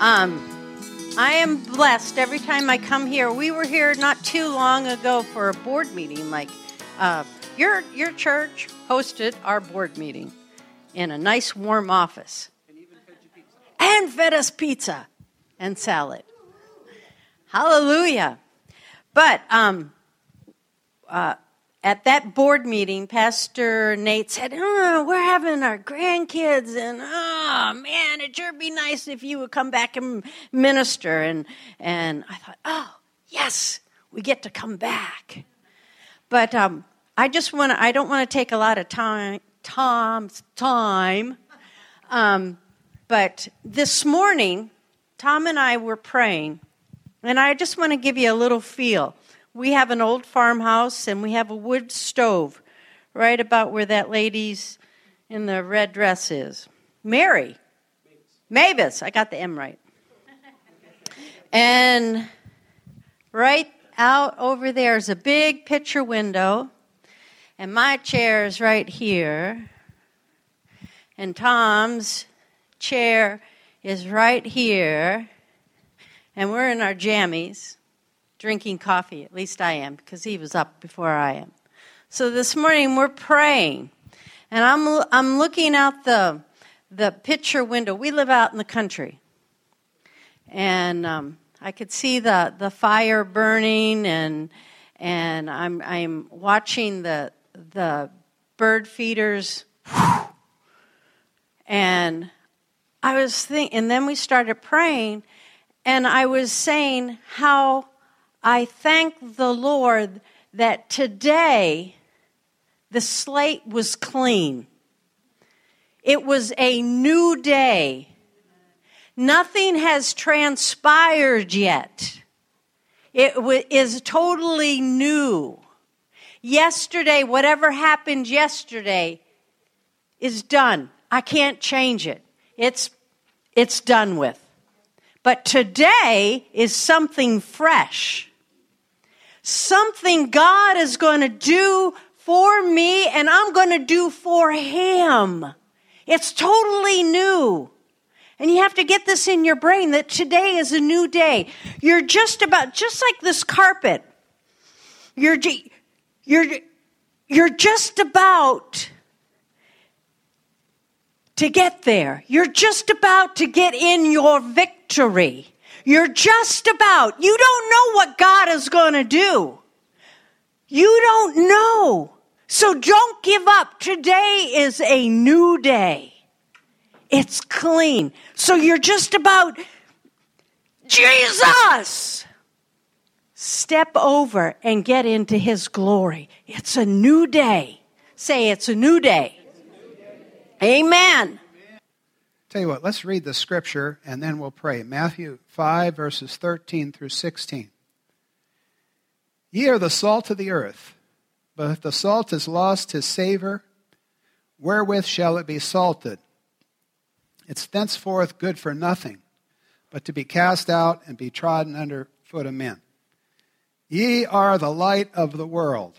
Um, I am blessed every time I come here. We were here not too long ago for a board meeting. Like uh, your your church hosted our board meeting in a nice warm office, and fed us pizza and salad. Hallelujah! But um, uh, at that board meeting, Pastor Nate said, oh, We're having our grandkids, and oh man, it'd sure be nice if you would come back and minister. And, and I thought, Oh, yes, we get to come back. But um, I just want to, I don't want to take a lot of time, Tom's time. Um, but this morning, Tom and I were praying, and I just want to give you a little feel we have an old farmhouse and we have a wood stove right about where that lady's in the red dress is. Mary. Mavis. I got the M right. and right out over there is a big picture window, and my chair is right here, and Tom's chair is right here, and we're in our jammies drinking coffee. At least I am, because he was up before I am. So this morning we're praying, and I'm I'm looking out the the picture window. We live out in the country, and um, I could see the the fire burning, and and I'm I'm watching the the bird feeders, and I was thinking, and then we started praying, and I was saying how I thank the Lord that today the slate was clean. It was a new day. Nothing has transpired yet. It is totally new. Yesterday, whatever happened yesterday is done. I can't change it. It's, it's done with. But today is something fresh something God is going to do for me and I'm going to do for Him. It's totally new. And you have to get this in your brain that today is a new day. You're just about, just like this carpet, you're, you're, you're just about to get there. You're just about to get in your victory. You're just about. You don't know what God is going to do. You don't know. So don't give up. Today is a new day. It's clean. So you're just about Jesus. Step over and get into his glory. It's a new day. Say it's a new day. Amen. Tell you what, let's read the scripture and then we'll pray. Matthew 5, verses 13 through 16. Ye are the salt of the earth, but if the salt has lost his savor, wherewith shall it be salted? It's thenceforth good for nothing, but to be cast out and be trodden under foot of men. Ye are the light of the world.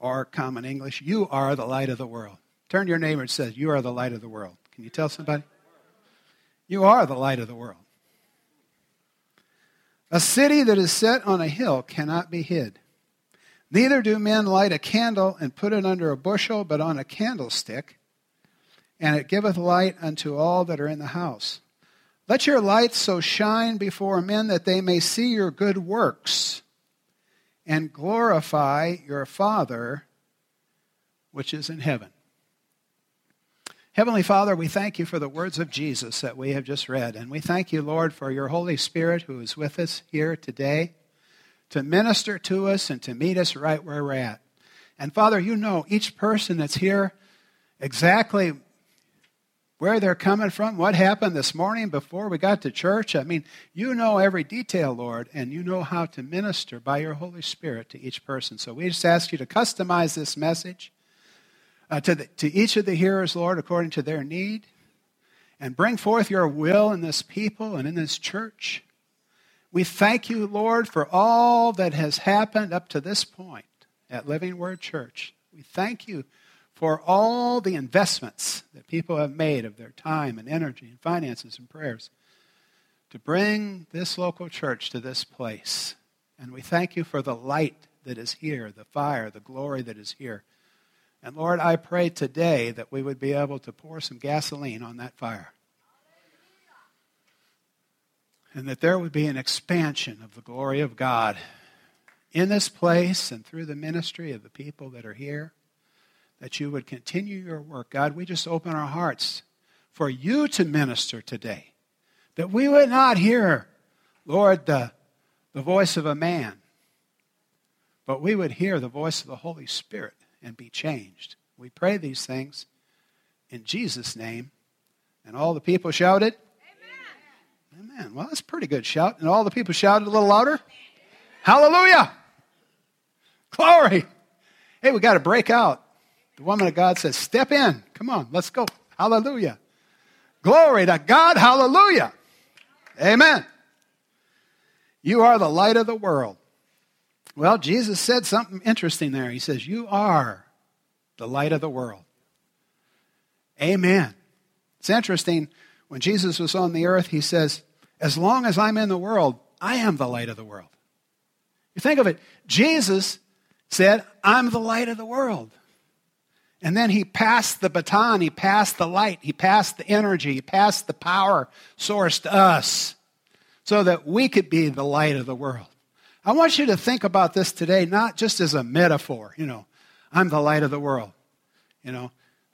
Or, common English, you are the light of the world. Turn to your neighbor and say, You are the light of the world. Can you tell somebody? You are the light of the world. A city that is set on a hill cannot be hid. Neither do men light a candle and put it under a bushel, but on a candlestick, and it giveth light unto all that are in the house. Let your light so shine before men that they may see your good works and glorify your Father which is in heaven. Heavenly Father, we thank you for the words of Jesus that we have just read. And we thank you, Lord, for your Holy Spirit who is with us here today to minister to us and to meet us right where we're at. And Father, you know each person that's here exactly where they're coming from, what happened this morning before we got to church. I mean, you know every detail, Lord, and you know how to minister by your Holy Spirit to each person. So we just ask you to customize this message uh, to, the, to each of the hearers, Lord, according to their need. And bring forth your will in this people and in this church. We thank you, Lord, for all that has happened up to this point at Living Word Church. We thank you for all the investments that people have made of their time and energy and finances and prayers to bring this local church to this place. And we thank you for the light that is here, the fire, the glory that is here. And Lord, I pray today that we would be able to pour some gasoline on that fire. And that there would be an expansion of the glory of God in this place and through the ministry of the people that are here. That you would continue your work. God, we just open our hearts for you to minister today. That we would not hear, Lord, the, the voice of a man, but we would hear the voice of the Holy Spirit and be changed. We pray these things in Jesus' name. And all the people shouted, Amen. Amen. Well, that's a pretty good shout. And all the people shouted a little louder. Hallelujah. Glory. Hey, we got to break out. The woman of God says, Step in. Come on, let's go. Hallelujah. Glory to God. Hallelujah. Amen. You are the light of the world. Well, Jesus said something interesting there. He says, You are the light of the world. Amen. It's interesting. When Jesus was on the earth, he says, As long as I'm in the world, I am the light of the world. You think of it. Jesus said, I'm the light of the world. And then he passed the baton, he passed the light, he passed the energy, he passed the power source to us so that we could be the light of the world. I want you to think about this today, not just as a metaphor, you know, I'm the light of the world. You know,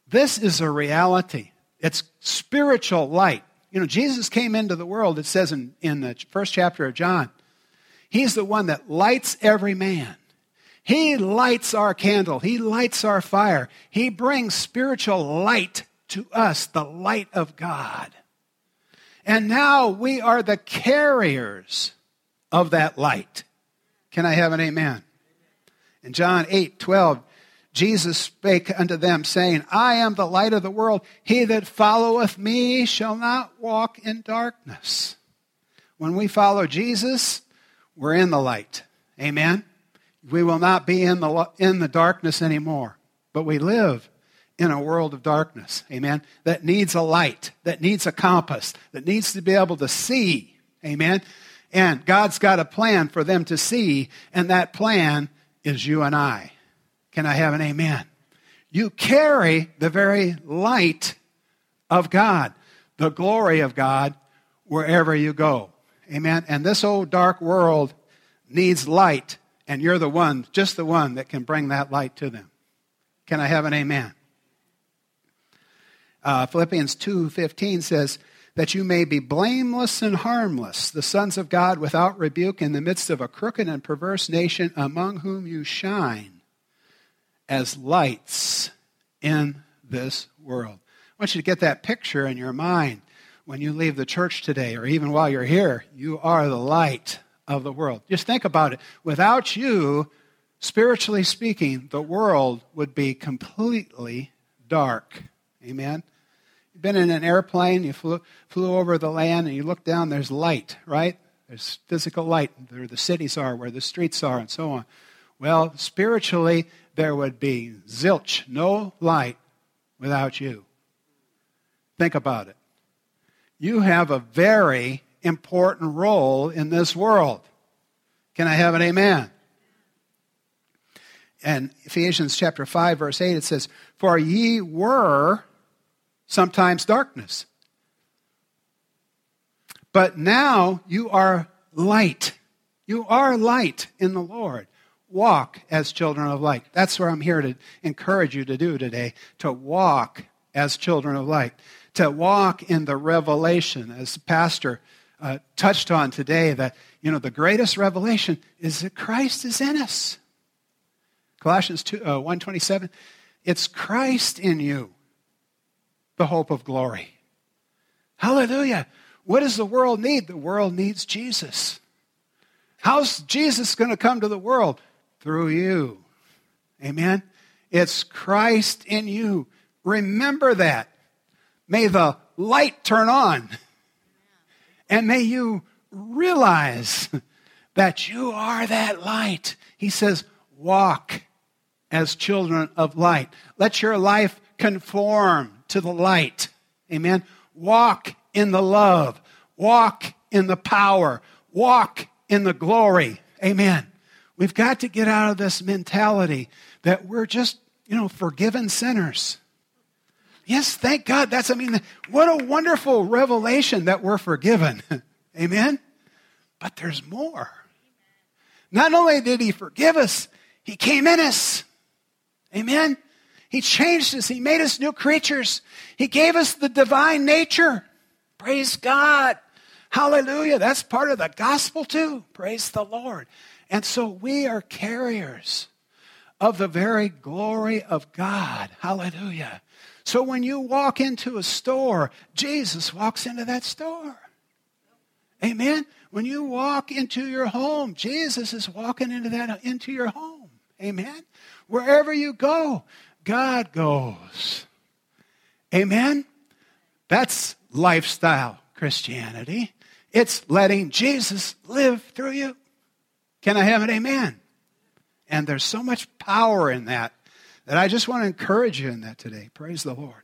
this is a reality. It's spiritual light. You know, Jesus came into the world, it says in, in the first chapter of John. He's the one that lights every man. He lights our candle. He lights our fire. He brings spiritual light to us, the light of God. And now we are the carriers of that light. Can I have an amen? In John 8 12, Jesus spake unto them, saying, I am the light of the world. He that followeth me shall not walk in darkness. When we follow Jesus, we're in the light. Amen? We will not be in the, in the darkness anymore, but we live in a world of darkness. Amen? That needs a light, that needs a compass, that needs to be able to see. Amen? And God's got a plan for them to see, and that plan is you and I. Can I have an amen? You carry the very light of God, the glory of God, wherever you go. Amen. And this old dark world needs light, and you're the one, just the one that can bring that light to them. Can I have an amen? Uh, Philippians 2:15 says, that you may be blameless and harmless, the sons of God without rebuke in the midst of a crooked and perverse nation among whom you shine as lights in this world. I want you to get that picture in your mind when you leave the church today or even while you're here. You are the light of the world. Just think about it. Without you, spiritually speaking, the world would be completely dark. Amen? You've been in an airplane, you flew, flew over the land, and you look down, there's light, right? There's physical light where the cities are, where the streets are, and so on. Well, spiritually, there would be zilch, no light without you. Think about it. You have a very important role in this world. Can I have an amen? And Ephesians chapter 5, verse 8, it says, For ye were sometimes darkness. But now you are light. You are light in the Lord. Walk as children of light. That's what I'm here to encourage you to do today to walk as children of light, to walk in the revelation, as the pastor uh, touched on today, that you know the greatest revelation is that Christ is in us. Colossians 2, uh, 127, it's Christ in you the hope of glory. Hallelujah. What does the world need? The world needs Jesus. How's Jesus going to come to the world? Through you. Amen. It's Christ in you. Remember that. May the light turn on. And may you realize that you are that light. He says, walk as children of light. Let your life conform to the light. Amen. Walk in the love. Walk in the power. Walk in the glory. Amen. We've got to get out of this mentality that we're just, you know, forgiven sinners. Yes, thank God. That's, I mean, what a wonderful revelation that we're forgiven. Amen. But there's more. Not only did he forgive us, he came in us. Amen. He changed us. He made us new creatures. He gave us the divine nature. Praise God. Hallelujah. That's part of the gospel too. Praise the Lord. And so we are carriers of the very glory of God. Hallelujah. So when you walk into a store, Jesus walks into that store. Amen. When you walk into your home, Jesus is walking into that into your home. Amen. Wherever you go, God goes. Amen. That's lifestyle Christianity. It's letting Jesus live through you. Can I have an amen? And there's so much power in that that I just want to encourage you in that today. Praise the Lord.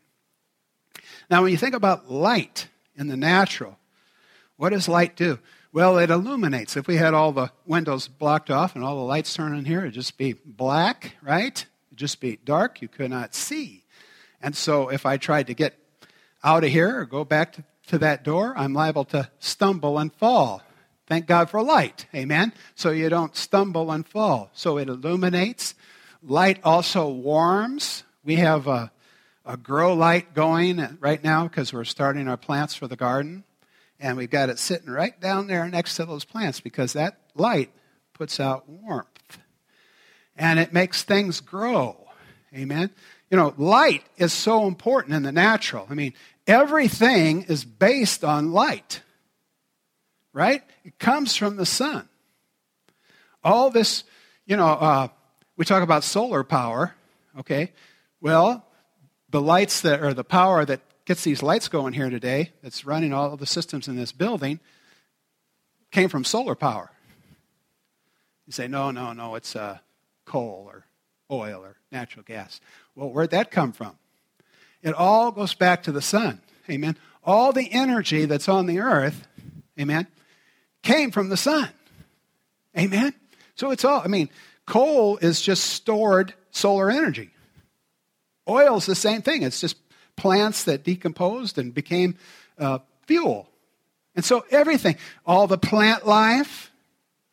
Now, when you think about light in the natural, what does light do? Well, it illuminates. If we had all the windows blocked off and all the lights turned on here, it'd just be black, right? It'd just be dark. You could not see. And so if I tried to get out of here or go back to, to that door, I'm liable to stumble and fall. Thank God for light. Amen. So you don't stumble and fall. So it illuminates. Light also warms. We have a, a grow light going right now because we're starting our plants for the garden. And we've got it sitting right down there next to those plants because that light puts out warmth. And it makes things grow. Amen. You know, light is so important in the natural. I mean, everything is based on light, right? It comes from the sun. All this, you know, uh, we talk about solar power, okay? Well, the lights that, or the power that gets these lights going here today, that's running all the systems in this building, came from solar power. You say, no, no, no, it's uh, coal or oil or natural gas. Well, where'd that come from? It all goes back to the sun. Amen. All the energy that's on the earth, amen, came from the sun. Amen. So it's all, I mean, coal is just stored solar energy. Oil is the same thing. It's just plants that decomposed and became uh, fuel. And so everything, all the plant life,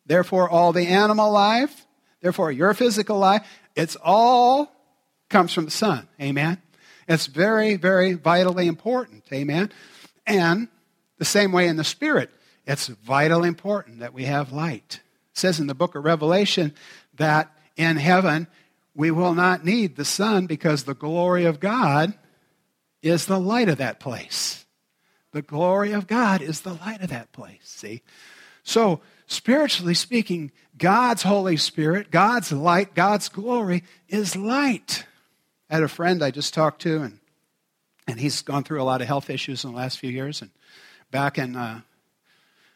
therefore all the animal life, therefore your physical life, it's all comes from the sun. Amen. It's very, very vitally important. Amen. And the same way in the spirit, it's vitally important that we have light. It says in the book of Revelation that in heaven we will not need the sun because the glory of God is the light of that place. The glory of God is the light of that place, see? So, spiritually speaking, God's Holy Spirit, God's light, God's glory is light. I had a friend I just talked to, and, and he's gone through a lot of health issues in the last few years. And back in, uh,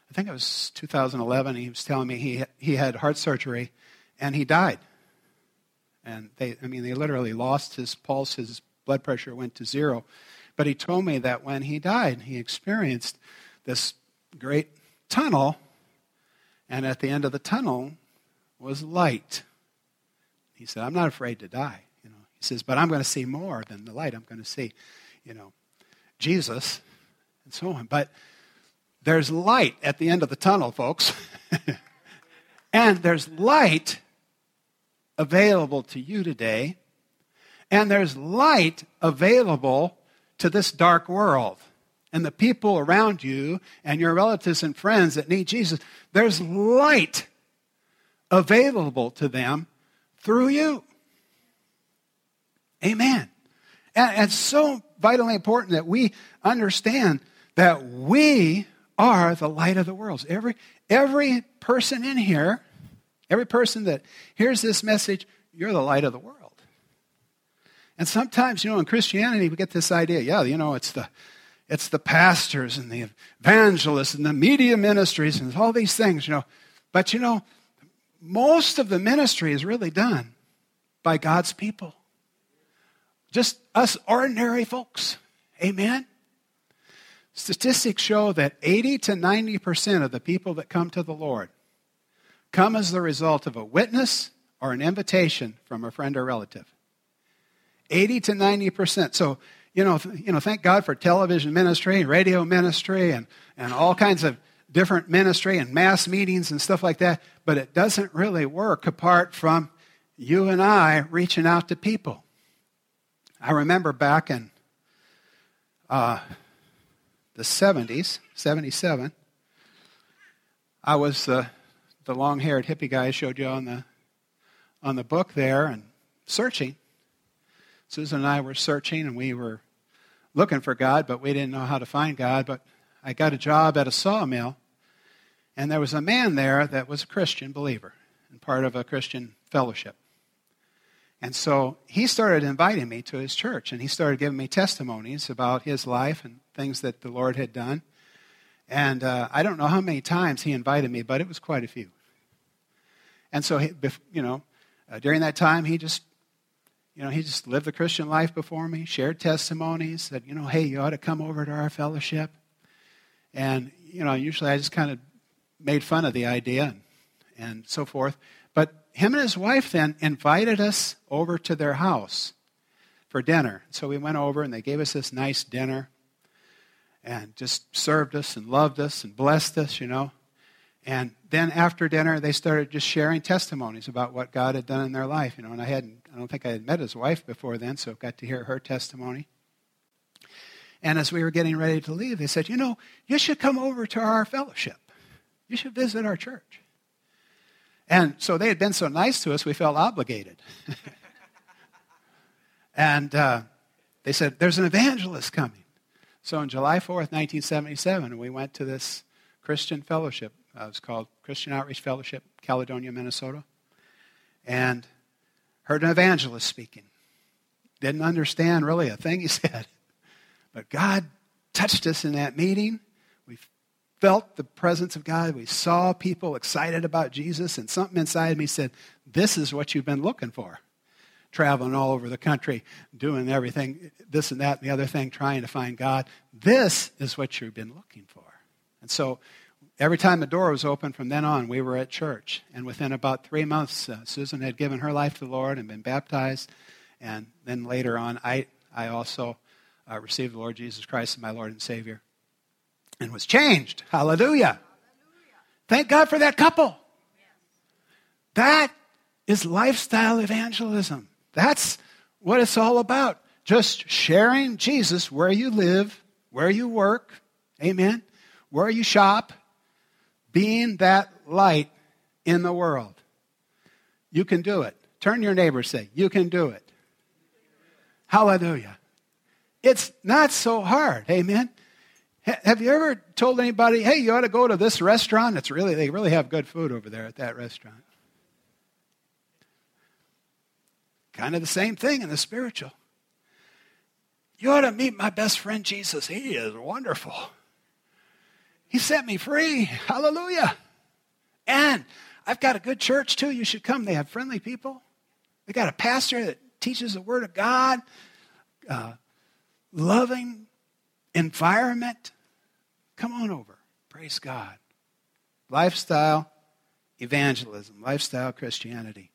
I think it was 2011, he was telling me he, he had heart surgery and he died. And they, I mean, they literally lost his pulse, his blood pressure went to zero. But he told me that when he died, he experienced this great tunnel, and at the end of the tunnel was light. He said, I'm not afraid to die. Says, but I'm going to see more than the light. I'm going to see, you know, Jesus and so on. But there's light at the end of the tunnel, folks. and there's light available to you today and there's light available to this dark world. And the people around you and your relatives and friends that need Jesus, there's light available to them through you. Amen. And it's so vitally important that we understand that we are the light of the world. Every, every person in here, every person that hears this message, you're the light of the world. And sometimes, you know, in Christianity, we get this idea, yeah, you know, it's the, it's the pastors and the evangelists and the media ministries and all these things, you know. But, you know, most of the ministry is really done by God's people. Just us ordinary folks. Amen? Statistics show that 80 to 90% of the people that come to the Lord come as the result of a witness or an invitation from a friend or relative. 80 to 90%. So, you know, you know, thank God for television ministry, radio ministry, and, and all kinds of different ministry and mass meetings and stuff like that. But it doesn't really work apart from you and I reaching out to people. I remember back in uh, the 70s, 77, I was uh, the long haired hippie guy I showed you on the, on the book there and searching. Susan and I were searching and we were looking for God, but we didn't know how to find God. But I got a job at a sawmill, and there was a man there that was a Christian believer and part of a Christian fellowship. And so he started inviting me to his church, and he started giving me testimonies about his life and things that the Lord had done. And uh, I don't know how many times he invited me, but it was quite a few. And so, he, you know, uh, during that time, he just, you know, he just lived the Christian life before me, shared testimonies, said, you know, hey, you ought to come over to our fellowship. And, you know, usually I just kind of made fun of the idea and, and so forth. But him and his wife then invited us over to their house for dinner. So we went over and they gave us this nice dinner and just served us and loved us and blessed us, you know. And then after dinner, they started just sharing testimonies about what God had done in their life, you know. And I hadn't, I don't think I had met his wife before then, so got to hear her testimony. And as we were getting ready to leave, they said, You know, you should come over to our fellowship. You should visit our church. And so they had been so nice to us, we felt obligated. and uh, they said, There's an evangelist coming. So on July 4th, 1977, we went to this Christian fellowship. Uh, it was called Christian Outreach Fellowship, Caledonia, Minnesota. And heard an evangelist speaking. Didn't understand really a thing he said. But God touched us in that meeting. Felt the presence of God. We saw people excited about Jesus, and something inside me said, This is what you've been looking for traveling all over the country, doing everything, this and that and the other thing, trying to find God. This is what you've been looking for. And so every time the door was open from then on, we were at church. And within about three months, uh, Susan had given her life to the Lord and been baptized. And then later on, I, I also uh, received the Lord Jesus Christ as my Lord and Savior and was changed. Hallelujah. Thank God for that couple. That is lifestyle evangelism. That's what it's all about. Just sharing Jesus where you live, where you work, amen, where you shop, being that light in the world. You can do it. Turn your neighbor say, You can do it. Hallelujah. It's not so hard, amen. Have you ever told anybody, hey, you ought to go to this restaurant? It's really, they really have good food over there at that restaurant. Kind of the same thing in the spiritual. You ought to meet my best friend Jesus. He is wonderful. He set me free. Hallelujah. And I've got a good church too. You should come. They have friendly people. They got a pastor that teaches the Word of God, uh, loving environment. Come on over. Praise God. Lifestyle evangelism, lifestyle Christianity.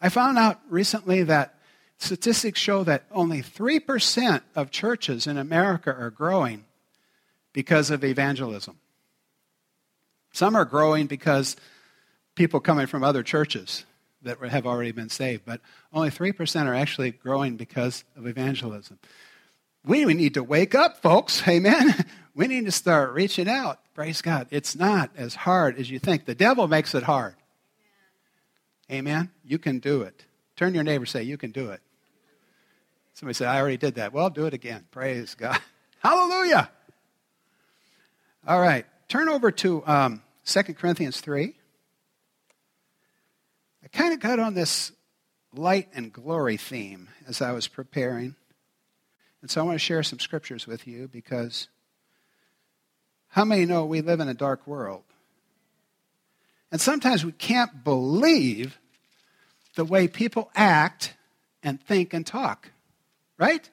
I found out recently that statistics show that only 3% of churches in America are growing because of evangelism. Some are growing because people coming from other churches that have already been saved, but only 3% are actually growing because of evangelism. We need to wake up, folks. Amen. We need to start reaching out. Praise God. It's not as hard as you think. The devil makes it hard. Amen? You can do it. Turn your neighbor say, You can do it. Somebody said, I already did that. Well, do it again. Praise God. Hallelujah. All right. Turn over to um, 2 Corinthians 3. I kind of got on this light and glory theme as I was preparing. And so I want to share some scriptures with you because how many know we live in a dark world? And sometimes we can't believe the way people act and think and talk. Right?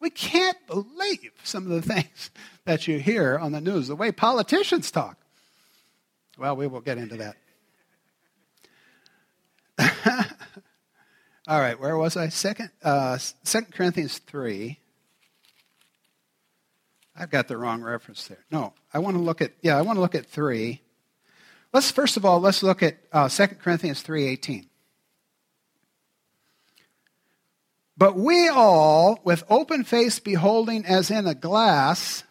We can't believe some of the things that you hear on the news, the way politicians talk. Well, we will get into that. All right, where was I? Second, uh, Second Corinthians three. I've got the wrong reference there. No, I want to look at yeah, I want to look at three. Let's first of all let's look at uh, 2 Corinthians three eighteen. But we all, with open face, beholding as in a glass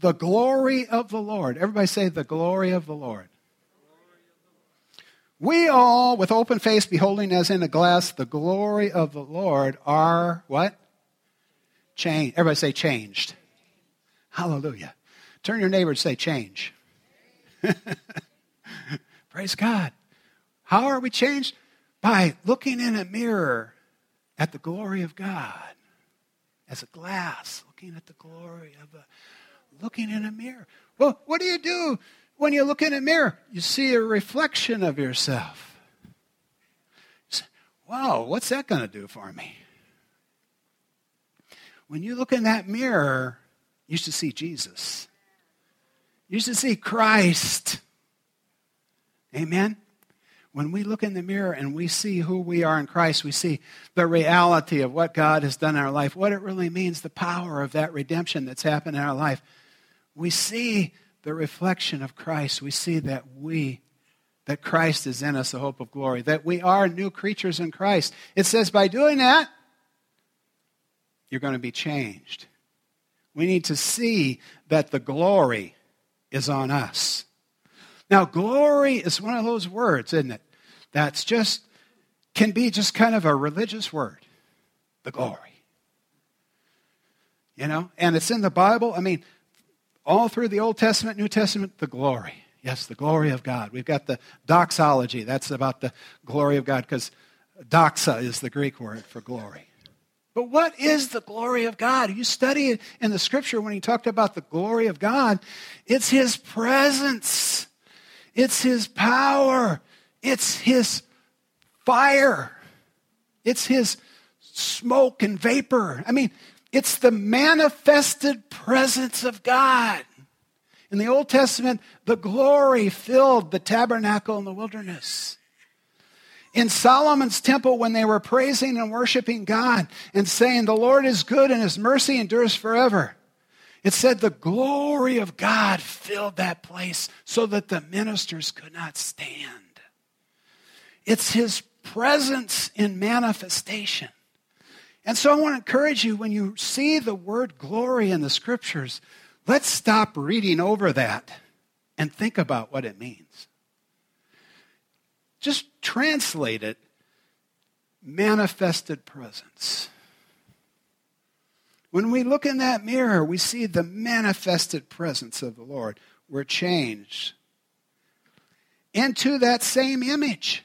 the glory of the Lord. Everybody say, the glory of the Lord. We all, with open face, beholding as in a glass the glory of the Lord, are what? Changed. Everybody say changed. Hallelujah. Turn your neighbor and say change. Praise God. How are we changed? By looking in a mirror at the glory of God as a glass, looking at the glory of a looking in a mirror. Well, what do you do when you look in a mirror? You see a reflection of yourself. You say, wow, what's that going to do for me? When you look in that mirror, you should see Jesus. You should see Christ. Amen? When we look in the mirror and we see who we are in Christ, we see the reality of what God has done in our life, what it really means, the power of that redemption that's happened in our life. We see the reflection of Christ. We see that we, that Christ is in us, the hope of glory, that we are new creatures in Christ. It says by doing that, you're going to be changed. We need to see that the glory is on us. Now, glory is one of those words, isn't it? That's just, can be just kind of a religious word. The glory. You know, and it's in the Bible. I mean, all through the Old Testament, New Testament, the glory. Yes, the glory of God. We've got the doxology. That's about the glory of God because doxa is the Greek word for glory. But what is the glory of God? You study it in the scripture when he talked about the glory of God. It's his presence. It's His power. It's His fire. It's His smoke and vapor. I mean, it's the manifested presence of God. In the Old Testament, the glory filled the tabernacle in the wilderness. In Solomon's temple, when they were praising and worshiping God and saying, The Lord is good and his mercy endures forever, it said the glory of God filled that place so that the ministers could not stand. It's his presence in manifestation. And so I want to encourage you when you see the word glory in the scriptures, let's stop reading over that and think about what it means. Just translate it manifested presence. When we look in that mirror, we see the manifested presence of the Lord. We're changed into that same image,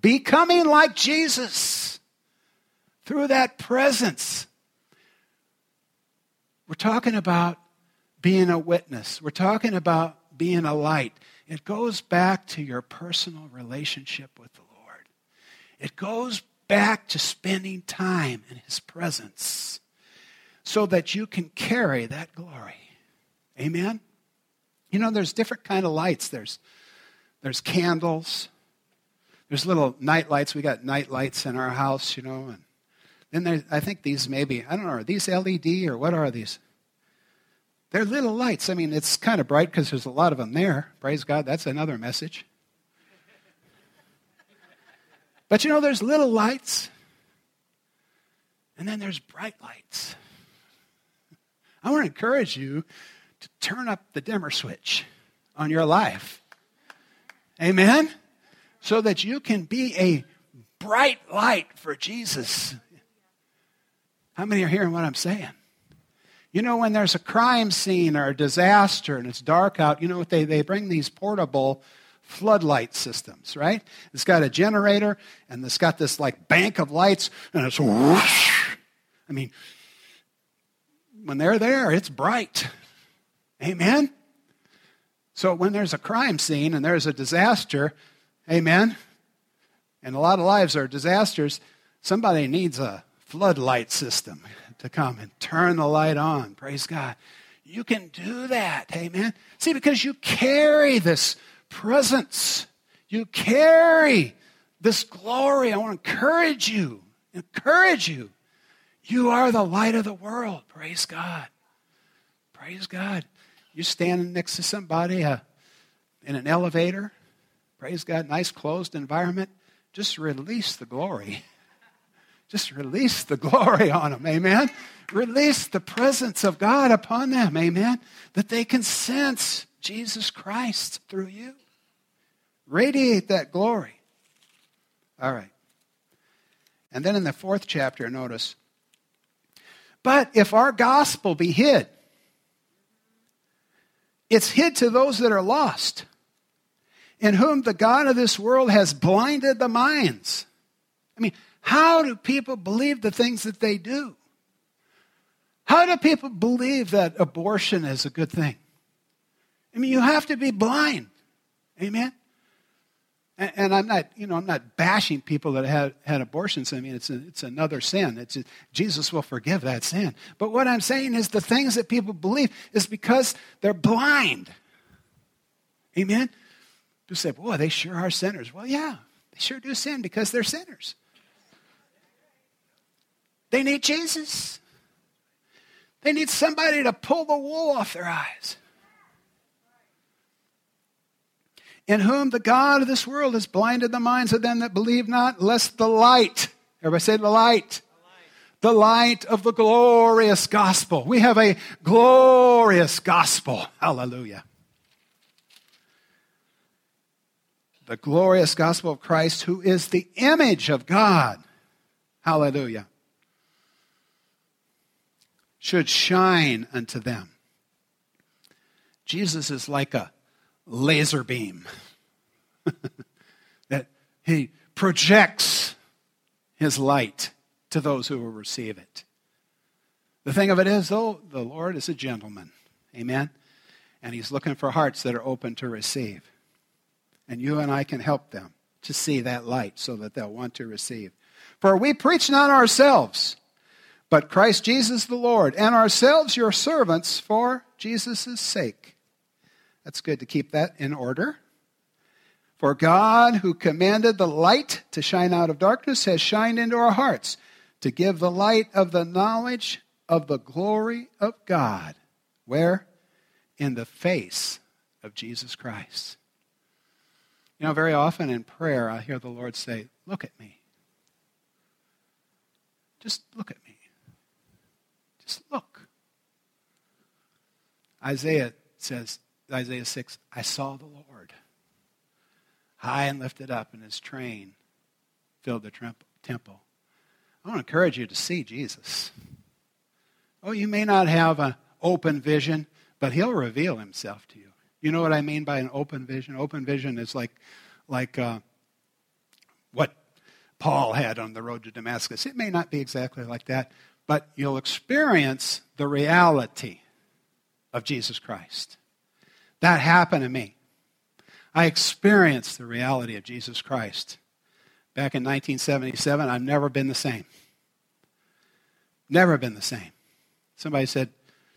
becoming like Jesus through that presence. We're talking about being a witness, we're talking about being a light. It goes back to your personal relationship with the Lord. It goes back to spending time in His presence so that you can carry that glory. Amen? You know, there's different kind of lights. There's, there's candles. There's little night lights. We got night lights in our house, you know. And then I think these maybe, I don't know, are these LED or what are these? They're little lights. I mean, it's kind of bright because there's a lot of them there. Praise God, that's another message. But you know, there's little lights, and then there's bright lights. I want to encourage you to turn up the dimmer switch on your life. Amen? So that you can be a bright light for Jesus. How many are hearing what I'm saying? You know, when there's a crime scene or a disaster and it's dark out, you know what they, they bring these portable floodlight systems, right? It's got a generator and it's got this like bank of lights and it's whoosh. I mean, when they're there, it's bright. Amen? So when there's a crime scene and there's a disaster, amen, And a lot of lives are disasters. Somebody needs a floodlight system to come and turn the light on. Praise God. You can do that. Amen. See, because you carry this presence, you carry this glory. I want to encourage you. Encourage you. You are the light of the world. Praise God. Praise God. You're standing next to somebody uh, in an elevator. Praise God. Nice closed environment. Just release the glory. Just release the glory on them. Amen. Release the presence of God upon them. Amen. That they can sense Jesus Christ through you. Radiate that glory. All right. And then in the fourth chapter, notice, but if our gospel be hid, it's hid to those that are lost, in whom the God of this world has blinded the minds. I mean, how do people believe the things that they do? How do people believe that abortion is a good thing? I mean, you have to be blind. Amen? And, and I'm not, you know, I'm not bashing people that had, had abortions. I mean, it's, a, it's another sin. It's a, Jesus will forgive that sin. But what I'm saying is the things that people believe is because they're blind. Amen? People say, boy, they sure are sinners. Well, yeah, they sure do sin because they're sinners. They need Jesus. They need somebody to pull the wool off their eyes. in whom the God of this world has blinded the minds of them that believe not, lest the light, everybody say the light, the light of the glorious gospel. We have a glorious gospel. Hallelujah. The glorious gospel of Christ, who is the image of God. Hallelujah. Should shine unto them. Jesus is like a laser beam that he projects his light to those who will receive it. The thing of it is, though, the Lord is a gentleman. Amen? And he's looking for hearts that are open to receive. And you and I can help them to see that light so that they'll want to receive. For we preach not ourselves, but Christ Jesus the Lord, and ourselves your servants for Jesus' sake. That's good to keep that in order. For God, who commanded the light to shine out of darkness, has shined into our hearts to give the light of the knowledge of the glory of God. Where? In the face of Jesus Christ. You know, very often in prayer, I hear the Lord say, Look at me. Just look at me. Look. Isaiah says, Isaiah 6, I saw the Lord high and lifted up, and his train filled the temple. I want to encourage you to see Jesus. Oh, you may not have an open vision, but he'll reveal himself to you. You know what I mean by an open vision? Open vision is like, like uh, what Paul had on the road to Damascus. It may not be exactly like that, but you'll experience the reality of Jesus Christ. That happened to me. I experienced the reality of Jesus Christ. Back in 1977, I've never been the same. Never been the same. Somebody said,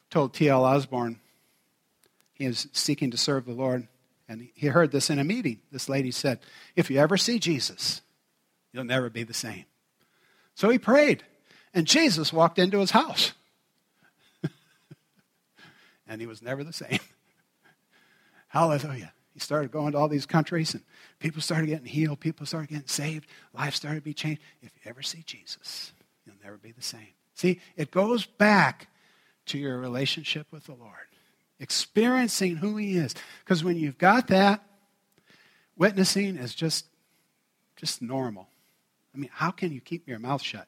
told T.L. Osborn, he was seeking to serve the Lord, and he heard this in a meeting. This lady said, If you ever see Jesus, you'll never be the same. So he prayed, and Jesus walked into his house. and he was never the same. Hallelujah. He started going to all these countries, and people started getting healed. People started getting saved. Life started to be changed. If you ever see Jesus, you'll never be the same. See, it goes back to your relationship with the Lord, experiencing who He is. Because when you've got that, witnessing is just, just normal. I mean, how can you keep your mouth shut?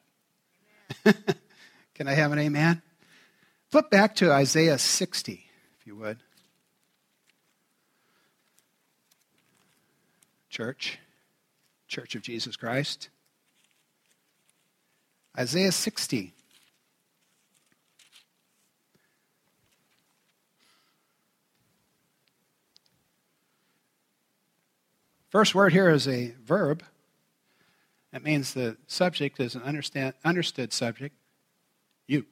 can I have an amen? Flip back to Isaiah 60, if you would. church, Church of Jesus Christ. Isaiah 60. First word here is a verb. That means the subject is an understand, understood subject. You.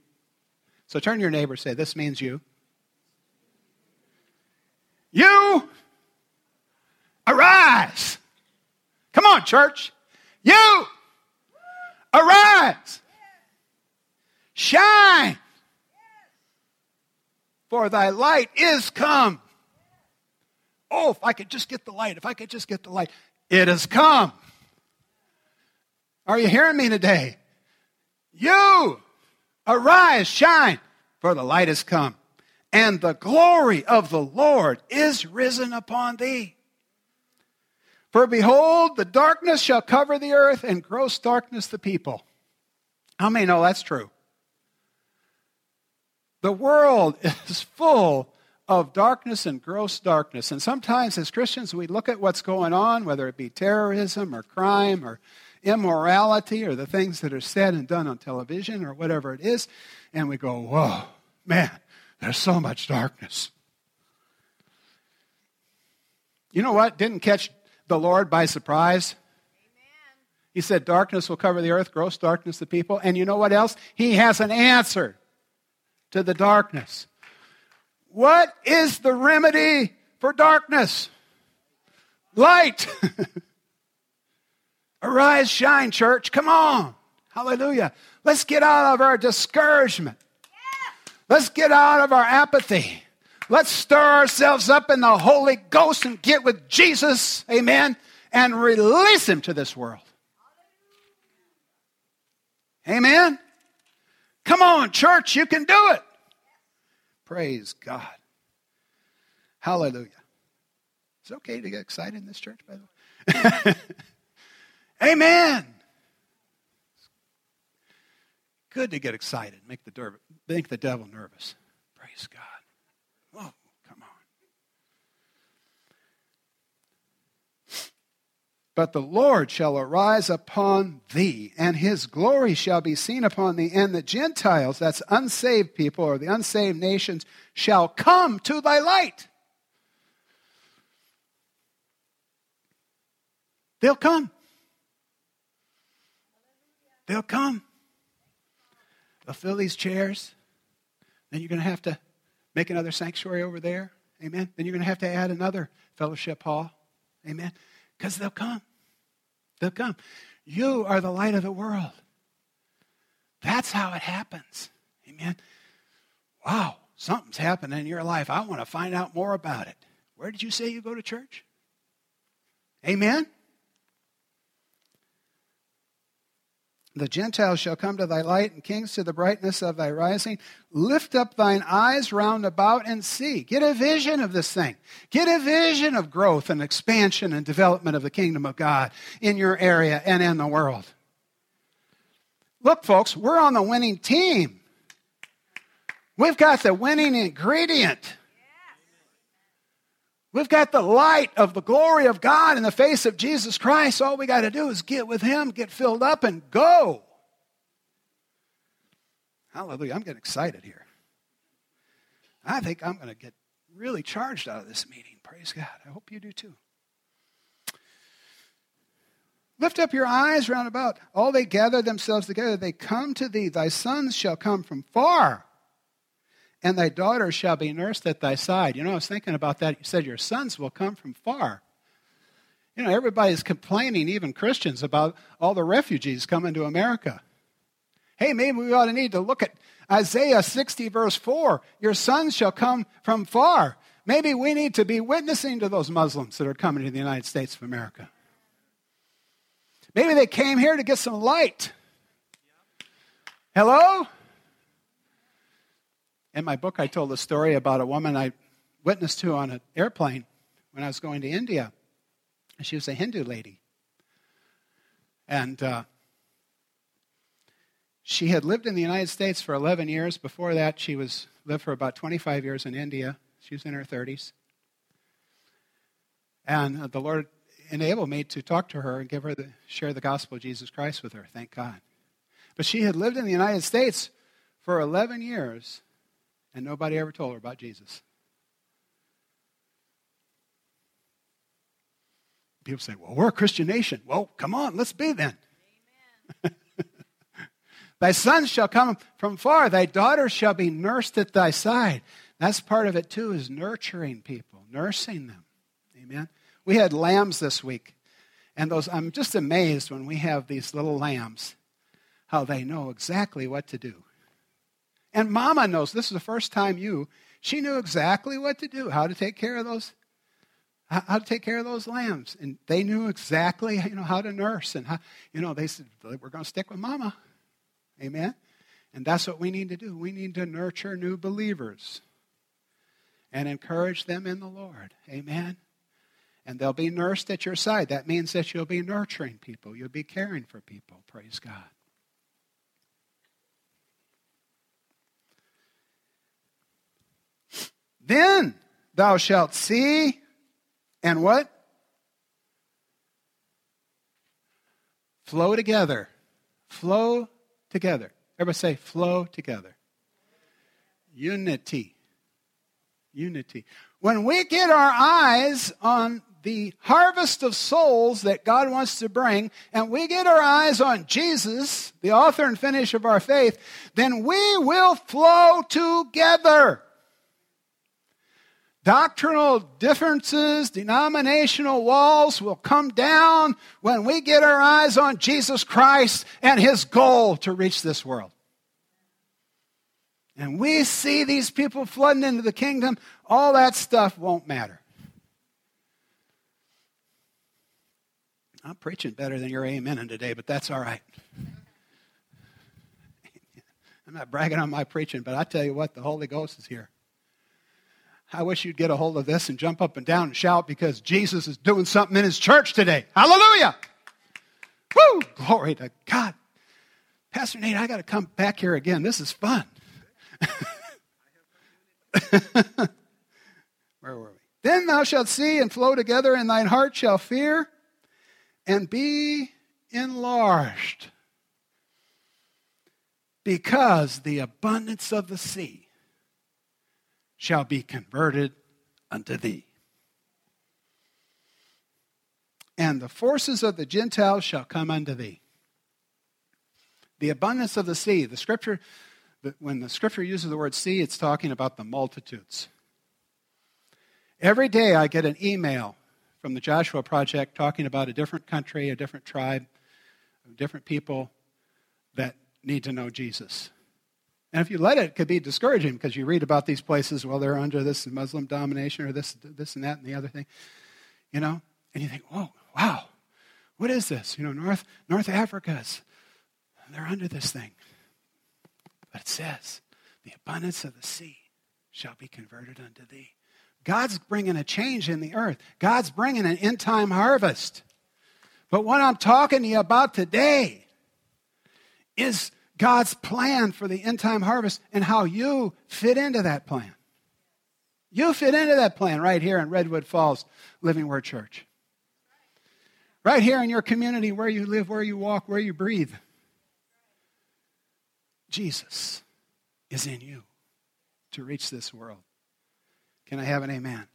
So turn to your neighbor and say, This means you. You arise. Come on, church. You arise. Shine. For thy light is come. Oh, if I could just get the light, if I could just get the light. It has come. Are you hearing me today? You arise, shine, for the light has come, and the glory of the Lord is risen upon thee. For behold, the darkness shall cover the earth, and gross darkness the people. How many know that's true? The world is full of darkness and gross darkness. And sometimes as Christians, we look at what's going on, whether it be terrorism or crime or immorality or the things that are said and done on television or whatever it is, and we go, whoa, man, there's so much darkness. You know what? Didn't catch the Lord by surprise. He said, Darkness will cover the earth, gross darkness the people. And you know what else? He has an answer to the darkness. What is the remedy for darkness? Light. Arise, shine, church. Come on. Hallelujah. Let's get out of our discouragement. Let's get out of our apathy. Let's stir ourselves up in the Holy Ghost and get with Jesus. Amen. And release him to this world. Amen. Come on, church, you can do it. Praise God. Hallelujah. It's okay to get excited in this church, by the way. Amen. Good to get excited, make the, make the devil nervous. Praise God. Oh, come on. But the Lord shall arise upon thee, and his glory shall be seen upon thee, and the Gentiles, that's unsaved people or the unsaved nations, shall come to thy light. They'll come. They'll come. They'll fill these chairs. Then you're going to have to make another sanctuary over there. Amen. Then you're going to have to add another fellowship hall. Amen. Because they'll come. They'll come. You are the light of the world. That's how it happens. Amen. Wow, something's happening in your life. I want to find out more about it. Where did you say you go to church? Amen. The Gentiles shall come to thy light, and kings to the brightness of thy rising. Lift up thine eyes round about and see. Get a vision of this thing. Get a vision of growth and expansion and development of the kingdom of God in your area and in the world. Look, folks, we're on the winning team. We've got the winning ingredient. We've got the light of the glory of God in the face of Jesus Christ. All we got to do is get with Him, get filled up, and go. Hallelujah. I'm getting excited here. I think I'm going to get really charged out of this meeting. Praise God. I hope you do too. Lift up your eyes round about. All they gather themselves together. They come to thee. Thy sons shall come from far and thy daughter shall be nursed at thy side. You know, I was thinking about that. You said your sons will come from far. You know, everybody's complaining, even Christians, about all the refugees coming to America. Hey, maybe we ought to need to look at Isaiah 60, verse 4. Your sons shall come from far. Maybe we need to be witnessing to those Muslims that are coming to the United States of America. Maybe they came here to get some light. Hello? In my book, I told a story about a woman I witnessed to on an airplane when I was going to India. She was a Hindu lady. And uh, she had lived in the United States for 11 years. Before that, she was lived for about 25 years in India. She was in her 30s. And uh, the Lord enabled me to talk to her and give her the, share the gospel of Jesus Christ with her. Thank God. But she had lived in the United States for 11 years and nobody ever told her about Jesus. People say, well, we're a Christian nation. Well, come on, let's be then. thy sons shall come from far, thy daughters shall be nursed at thy side. That's part of it too, is nurturing people, nursing them. Amen. We had lambs this week. And those I'm just amazed when we have these little lambs, how they know exactly what to do. And mama knows this is the first time you, she knew exactly what to do, how to take care of those how to take care of those lambs. And they knew exactly, you know, how to nurse and how, you know, they said, we're going to stick with mama. Amen. And that's what we need to do. We need to nurture new believers and encourage them in the Lord. Amen. And they'll be nursed at your side. That means that you'll be nurturing people, you'll be caring for people. Praise God. Then thou shalt see and what? Flow together. Flow together. Everybody say, flow together. Unity. Unity. When we get our eyes on the harvest of souls that God wants to bring, and we get our eyes on Jesus, the author and finish of our faith, then we will flow together. Doctrinal differences, denominational walls will come down when we get our eyes on Jesus Christ and his goal to reach this world. And we see these people flooding into the kingdom, all that stuff won't matter. I'm preaching better than your amen today, but that's all right. I'm not bragging on my preaching, but I tell you what, the Holy Ghost is here. I wish you'd get a hold of this and jump up and down and shout because Jesus is doing something in his church today. Hallelujah! Woo! Glory to God. Pastor Nate, I got to come back here again. This is fun. Where were we? Then thou shalt see and flow together, and thine heart shall fear and be enlarged. Because the abundance of the sea shall be converted unto thee. And the forces of the Gentiles shall come unto thee. The abundance of the sea, the scripture, when the scripture uses the word sea, it's talking about the multitudes. Every day I get an email from the Joshua Project talking about a different country, a different tribe, different people that need to know Jesus. And if you let it, it could be discouraging because you read about these places, well, they're under this Muslim domination or this, this and that and the other thing, you know, and you think, whoa, wow, what is this? You know, North, North Africa's, they're under this thing. But it says, the abundance of the sea shall be converted unto thee. God's bringing a change in the earth. God's bringing an end time harvest. But what I'm talking to you about today is God's plan for the end time harvest and how you fit into that plan. You fit into that plan right here in Redwood Falls Living Word Church. Right here in your community, where you live, where you walk, where you breathe. Jesus is in you to reach this world. Can I have an amen?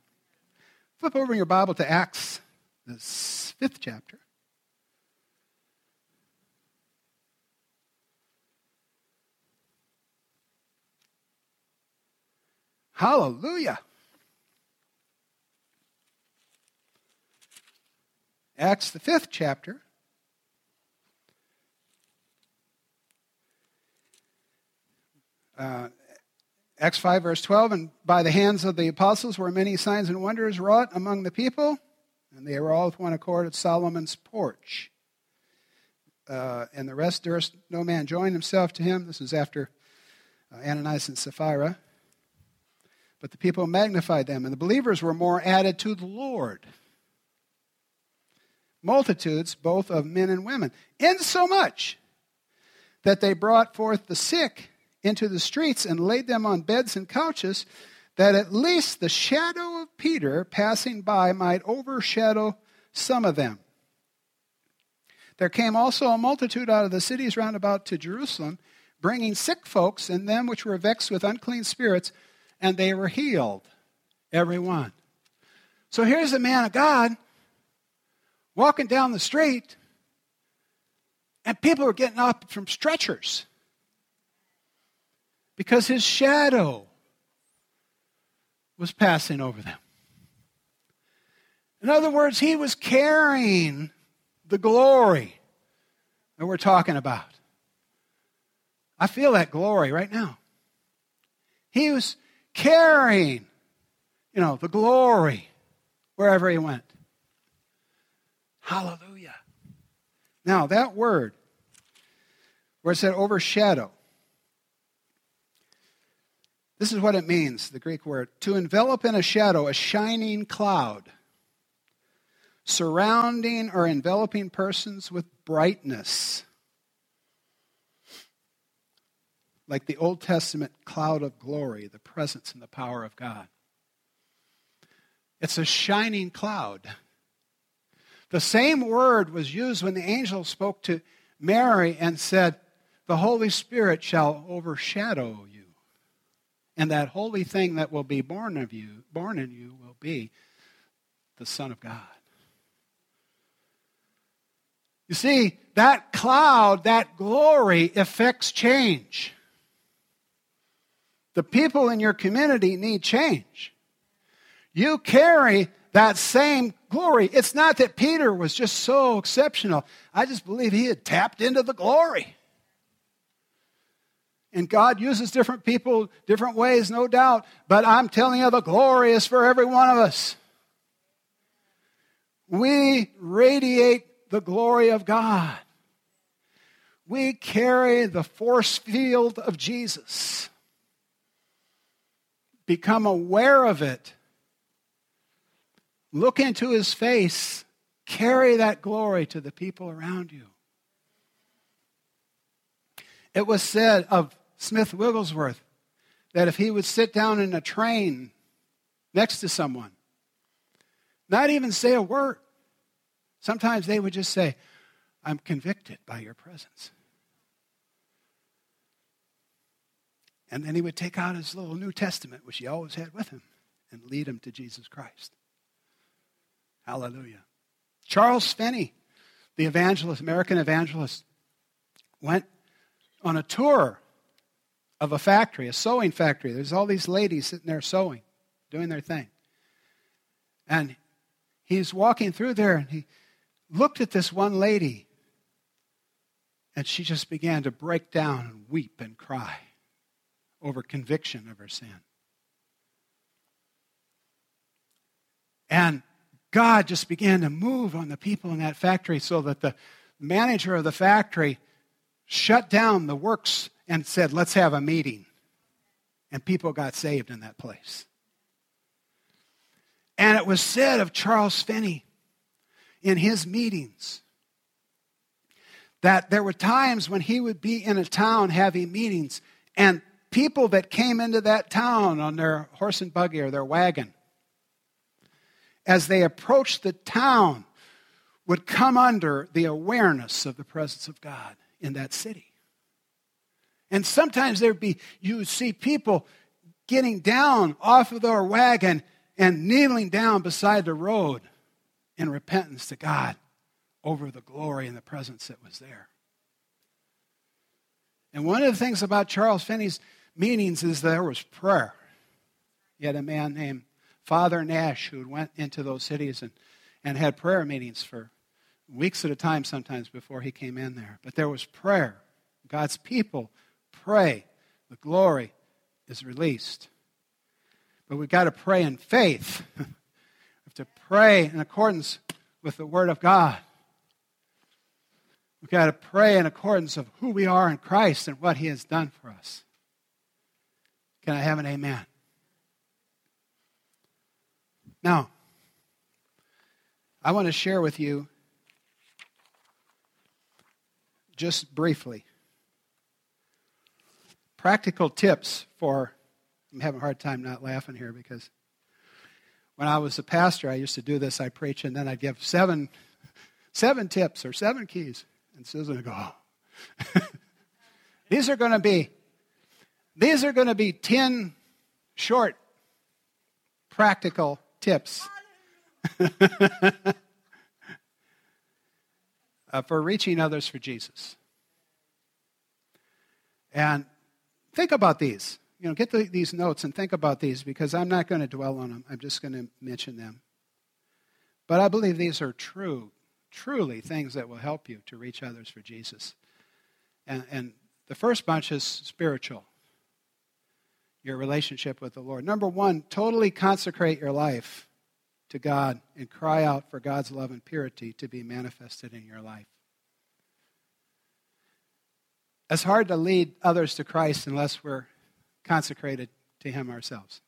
Flip over your Bible to Acts, the fifth chapter. Hallelujah. Acts, the fifth chapter. Uh, Acts 5, verse 12, and by the hands of the apostles were many signs and wonders wrought among the people, and they were all with one accord at Solomon's porch. Uh, and the rest durst no man join himself to him. This is after uh, Ananias and Sapphira. But the people magnified them, and the believers were more added to the Lord. Multitudes, both of men and women, insomuch that they brought forth the sick into the streets and laid them on beds and couches, that at least the shadow of Peter passing by might overshadow some of them. There came also a multitude out of the cities round about to Jerusalem, bringing sick folks and them which were vexed with unclean spirits and they were healed, every one. So here's a man of God walking down the street, And people were getting up from stretchers because his shadow was passing over them. In other words, he was carrying the glory that we're talking about. I feel that glory right now. He was carrying, you know, the glory wherever he went. Hallelujah. Now, that word, where it said overshadow, this is what it means, the Greek word to envelop in a shadow, a shining cloud, surrounding or enveloping persons with brightness. Like the Old Testament cloud of glory, the presence and the power of God. It's a shining cloud. The same word was used when the angel spoke to Mary and said, The Holy Spirit shall overshadow you. And that holy thing that will be born of you, born in you, will be the Son of God. You see, that cloud, that glory affects change. The people in your community need change. You carry that same glory. It's not that Peter was just so exceptional. I just believe he had tapped into the glory. And God uses different people different ways, no doubt. But I'm telling you, the glory is for every one of us. We radiate the glory of God. We carry the force field of Jesus. Become aware of it Look into his face. Carry that glory to the people around you. It was said of Smith Wigglesworth that if he would sit down in a train next to someone, not even say a word, sometimes they would just say, I'm convicted by your presence. And then he would take out his little New Testament, which he always had with him, and lead him to Jesus Christ. Hallelujah. Charles Finney, the evangelist, American evangelist, went on a tour of a factory, a sewing factory. There's all these ladies sitting there sewing, doing their thing. And he's walking through there and he looked at this one lady and she just began to break down and weep and cry over conviction of her sin. And God just began to move on the people in that factory so that the manager of the factory shut down the works and said, Let's have a meeting. And people got saved in that place. And it was said of Charles Finney in his meetings that there were times when he would be in a town having meetings, and people that came into that town on their horse and buggy or their wagon as they approached the town, would come under the awareness of the presence of God in that city. And sometimes there'd be, you would see people getting down off of their wagon and kneeling down beside the road in repentance to God over the glory and the presence that was there. And one of the things about Charles Finney's meetings is there was prayer. He had a man named Father Nash, who went into those cities and, and had prayer meetings for weeks at a time sometimes before he came in there. But there was prayer. God's people pray. The glory is released. But we've got to pray in faith. we have to pray in accordance with the Word of God. We've got to pray in accordance of who we are in Christ and what He has done for us. Can I have an amen? Now, I want to share with you just briefly practical tips for I'm having a hard time not laughing here because when I was a pastor, I used to do this. I preach, and then I'd give seven, seven tips or seven keys. And Susan would go, oh. these are going to be, these are going to be 10 short, practical tips. uh, for reaching others for Jesus. And think about these. You know, get the, these notes and think about these because I'm not going to dwell on them. I'm just going to mention them. But I believe these are true, truly things that will help you to reach others for Jesus. And, and the first bunch is spiritual your relationship with the Lord. Number one, totally consecrate your life to God and cry out for God's love and purity to be manifested in your life. It's hard to lead others to Christ unless we're consecrated to Him ourselves.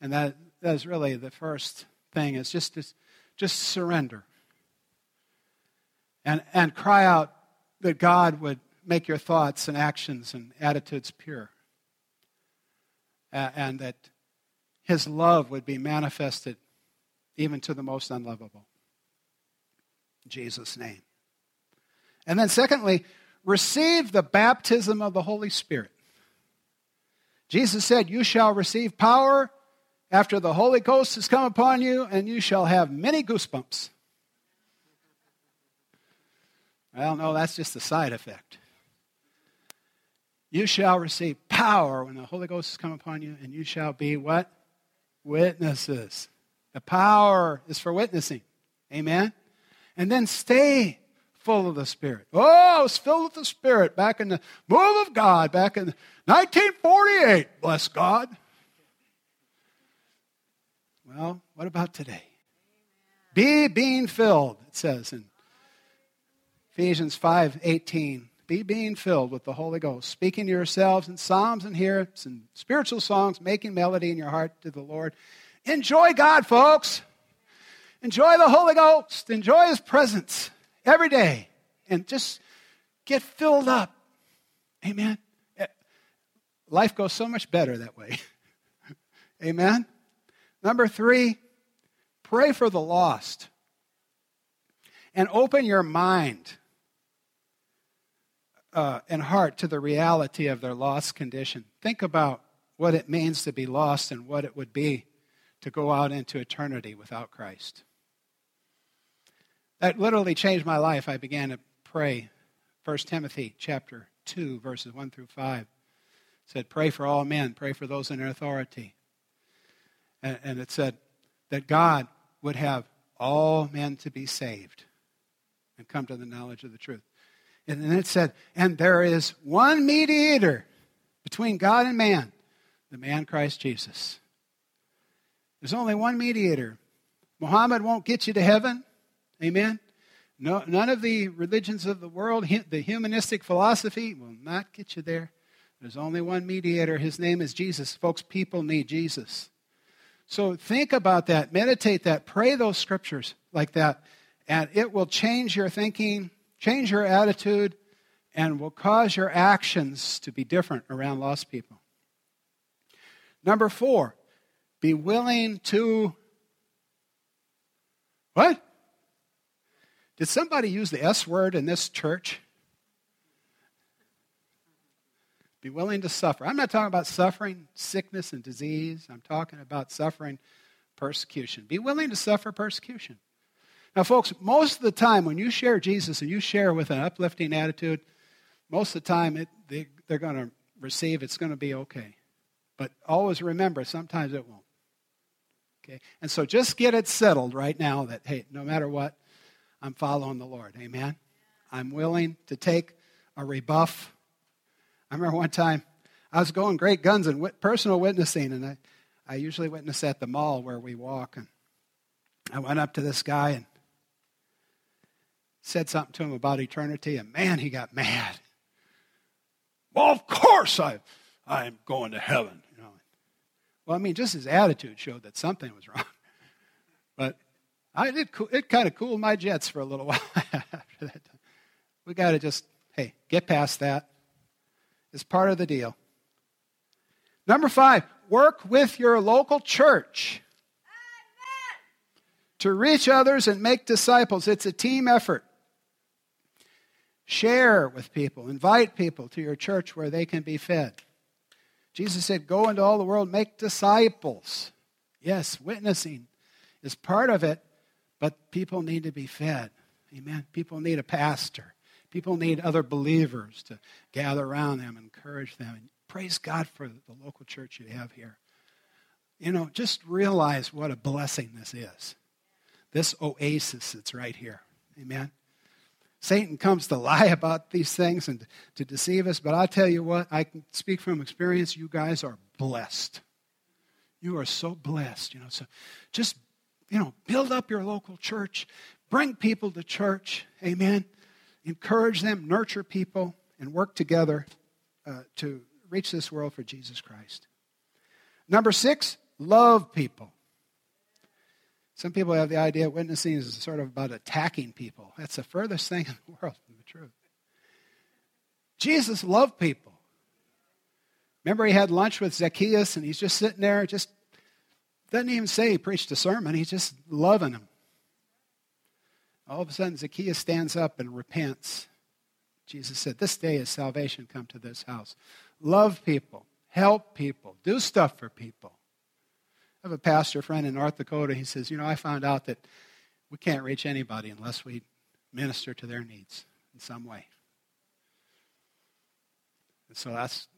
And that, that is really the first thing is just, just, just surrender. And, and cry out that God would make your thoughts and actions and attitudes pure and that his love would be manifested even to the most unlovable. In Jesus' name. And then, secondly, receive the baptism of the Holy Spirit. Jesus said, You shall receive power after the Holy Ghost has come upon you, and you shall have many goosebumps. Well, no, that's just a side effect. You shall receive power when the Holy Ghost has come upon you, and you shall be what? Witnesses. The power is for witnessing. Amen? And then stay full of the Spirit. Oh, I was filled with the Spirit back in the move of God back in 1948. Bless God. Well, what about today? Be being filled, it says in Ephesians 5 18. Be being filled with the Holy Ghost, speaking to yourselves in psalms and hymns and spiritual songs, making melody in your heart to the Lord. Enjoy God, folks. Enjoy the Holy Ghost. Enjoy His presence every day. And just get filled up. Amen. Life goes so much better that way. Amen. Number three, pray for the lost. And open your mind uh, and heart to the reality of their lost condition. Think about what it means to be lost and what it would be to go out into eternity without Christ. That literally changed my life. I began to pray. 1 Timothy chapter 2, verses 1 through 5 said, Pray for all men, pray for those in authority. And, and it said that God would have all men to be saved and come to the knowledge of the truth. And then it said, and there is one mediator between God and man, the man Christ Jesus. There's only one mediator. Muhammad won't get you to heaven. Amen. No, none of the religions of the world, the humanistic philosophy, will not get you there. There's only one mediator. His name is Jesus. Folks, people need Jesus. So think about that, meditate that, pray those scriptures like that, and it will change your thinking, change your attitude, and will cause your actions to be different around lost people. Number four, be willing to. What? Did somebody use the S word in this church? Be willing to suffer. I'm not talking about suffering sickness and disease. I'm talking about suffering persecution. Be willing to suffer persecution. Now, folks, most of the time when you share Jesus and you share with an uplifting attitude, most of the time it, they, they're going to receive, it's going to be okay. But always remember, sometimes it won't. Okay? And so just get it settled right now that, hey, no matter what, I'm following the Lord. Amen? I'm willing to take a rebuff. I remember one time I was going great guns and personal witnessing, and I, I usually witness at the mall where we walk. And I went up to this guy and said something to him about eternity, and man, he got mad. Well, of course I, I'm going to heaven. You know. Well, I mean, just his attitude showed that something was wrong. But I, it, it kind of cooled my jets for a little while after that. We got to just, hey, get past that. It's part of the deal. Number five, work with your local church to reach others and make disciples. It's a team effort. Share with people, invite people to your church where they can be fed. Jesus said, Go into all the world, make disciples. Yes, witnessing is part of it, but people need to be fed. Amen. People need a pastor. People need other believers to gather around them, encourage them. And praise God for the local church you have here. You know, just realize what a blessing this is. This oasis that's right here. Amen. Satan comes to lie about these things and to deceive us, but I'll tell you what, I can speak from experience. You guys are blessed. You are so blessed, you know. So just, you know, build up your local church, bring people to church. Amen. Encourage them, nurture people, and work together uh, to reach this world for Jesus Christ. Number six, love people. Some people have the idea witnessing is sort of about attacking people. That's the furthest thing in the world from the truth. Jesus loved people. Remember, he had lunch with Zacchaeus, and he's just sitting there, just doesn't even say he preached a sermon. He's just loving him. All of a sudden, Zacchaeus stands up and repents. Jesus said, This day is salvation come to this house. Love people, help people, do stuff for people. I have a pastor friend in North Dakota. He says, You know, I found out that we can't reach anybody unless we minister to their needs in some way. And so that's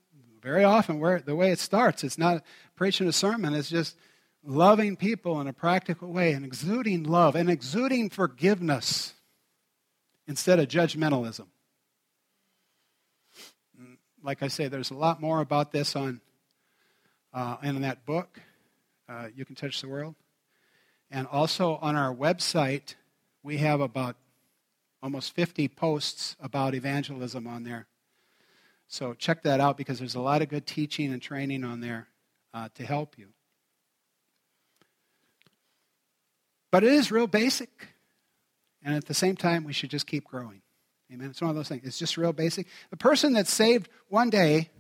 very often where the way it starts. It's not preaching a sermon, it's just loving people in a practical way and exuding love and exuding forgiveness instead of judgmentalism. Like I say, there's a lot more about this on uh, in that book. Uh, you can touch the world, and also on our website, we have about almost 50 posts about evangelism on there. So check that out because there's a lot of good teaching and training on there uh, to help you. But it is real basic. And at the same time, we should just keep growing. Amen. It's one of those things. It's just real basic. The person that's saved one day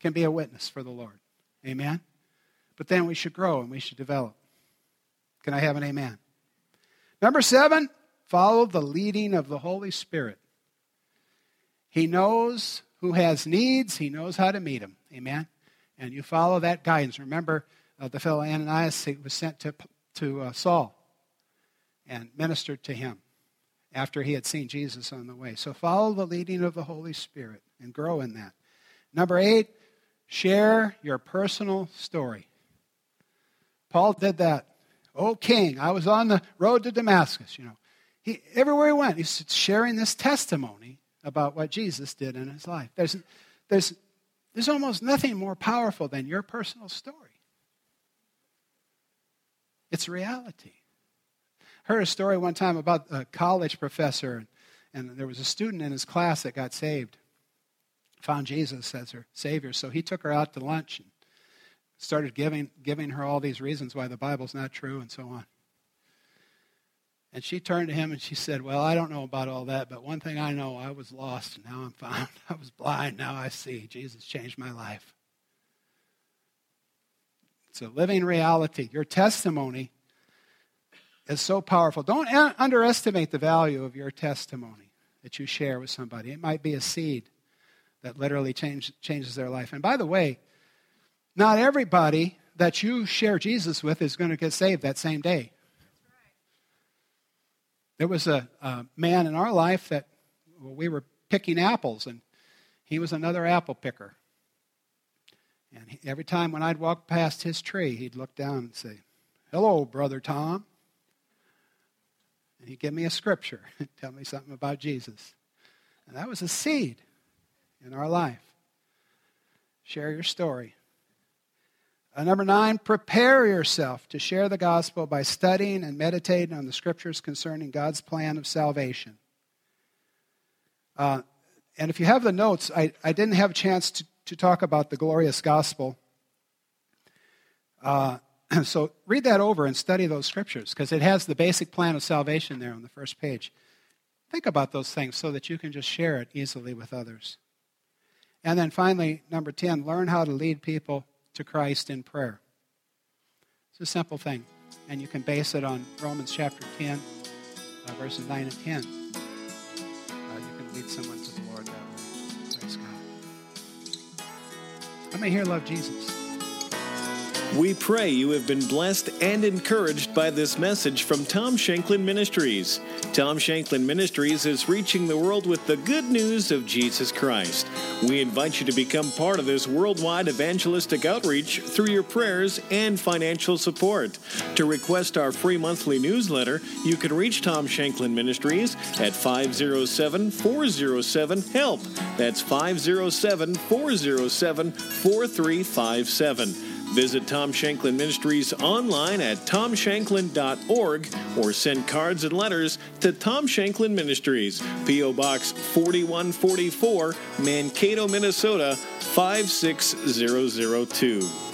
can be a witness for the Lord. Amen. But then we should grow and we should develop. Can I have an amen? Number seven, follow the leading of the Holy Spirit. He knows who has needs, he knows how to meet them. Amen. And you follow that guidance. Remember, uh, the fellow Ananias was sent to to uh, Saul and ministered to him after he had seen Jesus on the way. So follow the leading of the Holy Spirit and grow in that. Number eight, share your personal story. Paul did that. Oh, king, I was on the road to Damascus, you know. He, everywhere he went, he's sharing this testimony about what Jesus did in his life. There's, there's, there's almost nothing more powerful than your personal story. It's reality. I Heard a story one time about a college professor, and there was a student in his class that got saved, found Jesus as her Savior. So he took her out to lunch and started giving, giving her all these reasons why the Bible's not true and so on. And she turned to him and she said, Well, I don't know about all that, but one thing I know I was lost and now I'm found. I was blind, now I see. Jesus changed my life. It's a living reality. Your testimony is so powerful. Don't underestimate the value of your testimony that you share with somebody. It might be a seed that literally change, changes their life. And by the way, not everybody that you share Jesus with is going to get saved that same day. There was a, a man in our life that well, we were picking apples, and he was another apple picker. And he, every time when I'd walk past his tree, he'd look down and say, Hello, Brother Tom. And he'd give me a scripture, and tell me something about Jesus. And that was a seed in our life. Share your story. Uh, number nine, prepare yourself to share the gospel by studying and meditating on the scriptures concerning God's plan of salvation. Uh, and if you have the notes, I, I didn't have a chance to to talk about the glorious gospel. Uh, so read that over and study those scriptures because it has the basic plan of salvation there on the first page. Think about those things so that you can just share it easily with others. And then finally, number 10, learn how to lead people to Christ in prayer. It's a simple thing, and you can base it on Romans chapter 10, uh, verses 9 and 10. Uh, you can lead someone to the Lord that way. Thanks God. I may hear love Jesus. We pray you have been blessed and encouraged by this message from Tom Shanklin Ministries. Tom Shanklin Ministries is reaching the world with the good news of Jesus Christ. We invite you to become part of this worldwide evangelistic outreach through your prayers and financial support. To request our free monthly newsletter, you can reach Tom Shanklin Ministries at 507 407 HELP. That's 507 407 4357. Visit Tom Shanklin Ministries online at tomshanklin.org or send cards and letters to Tom Shanklin Ministries, P.O. Box 4144, Mankato, Minnesota 56002.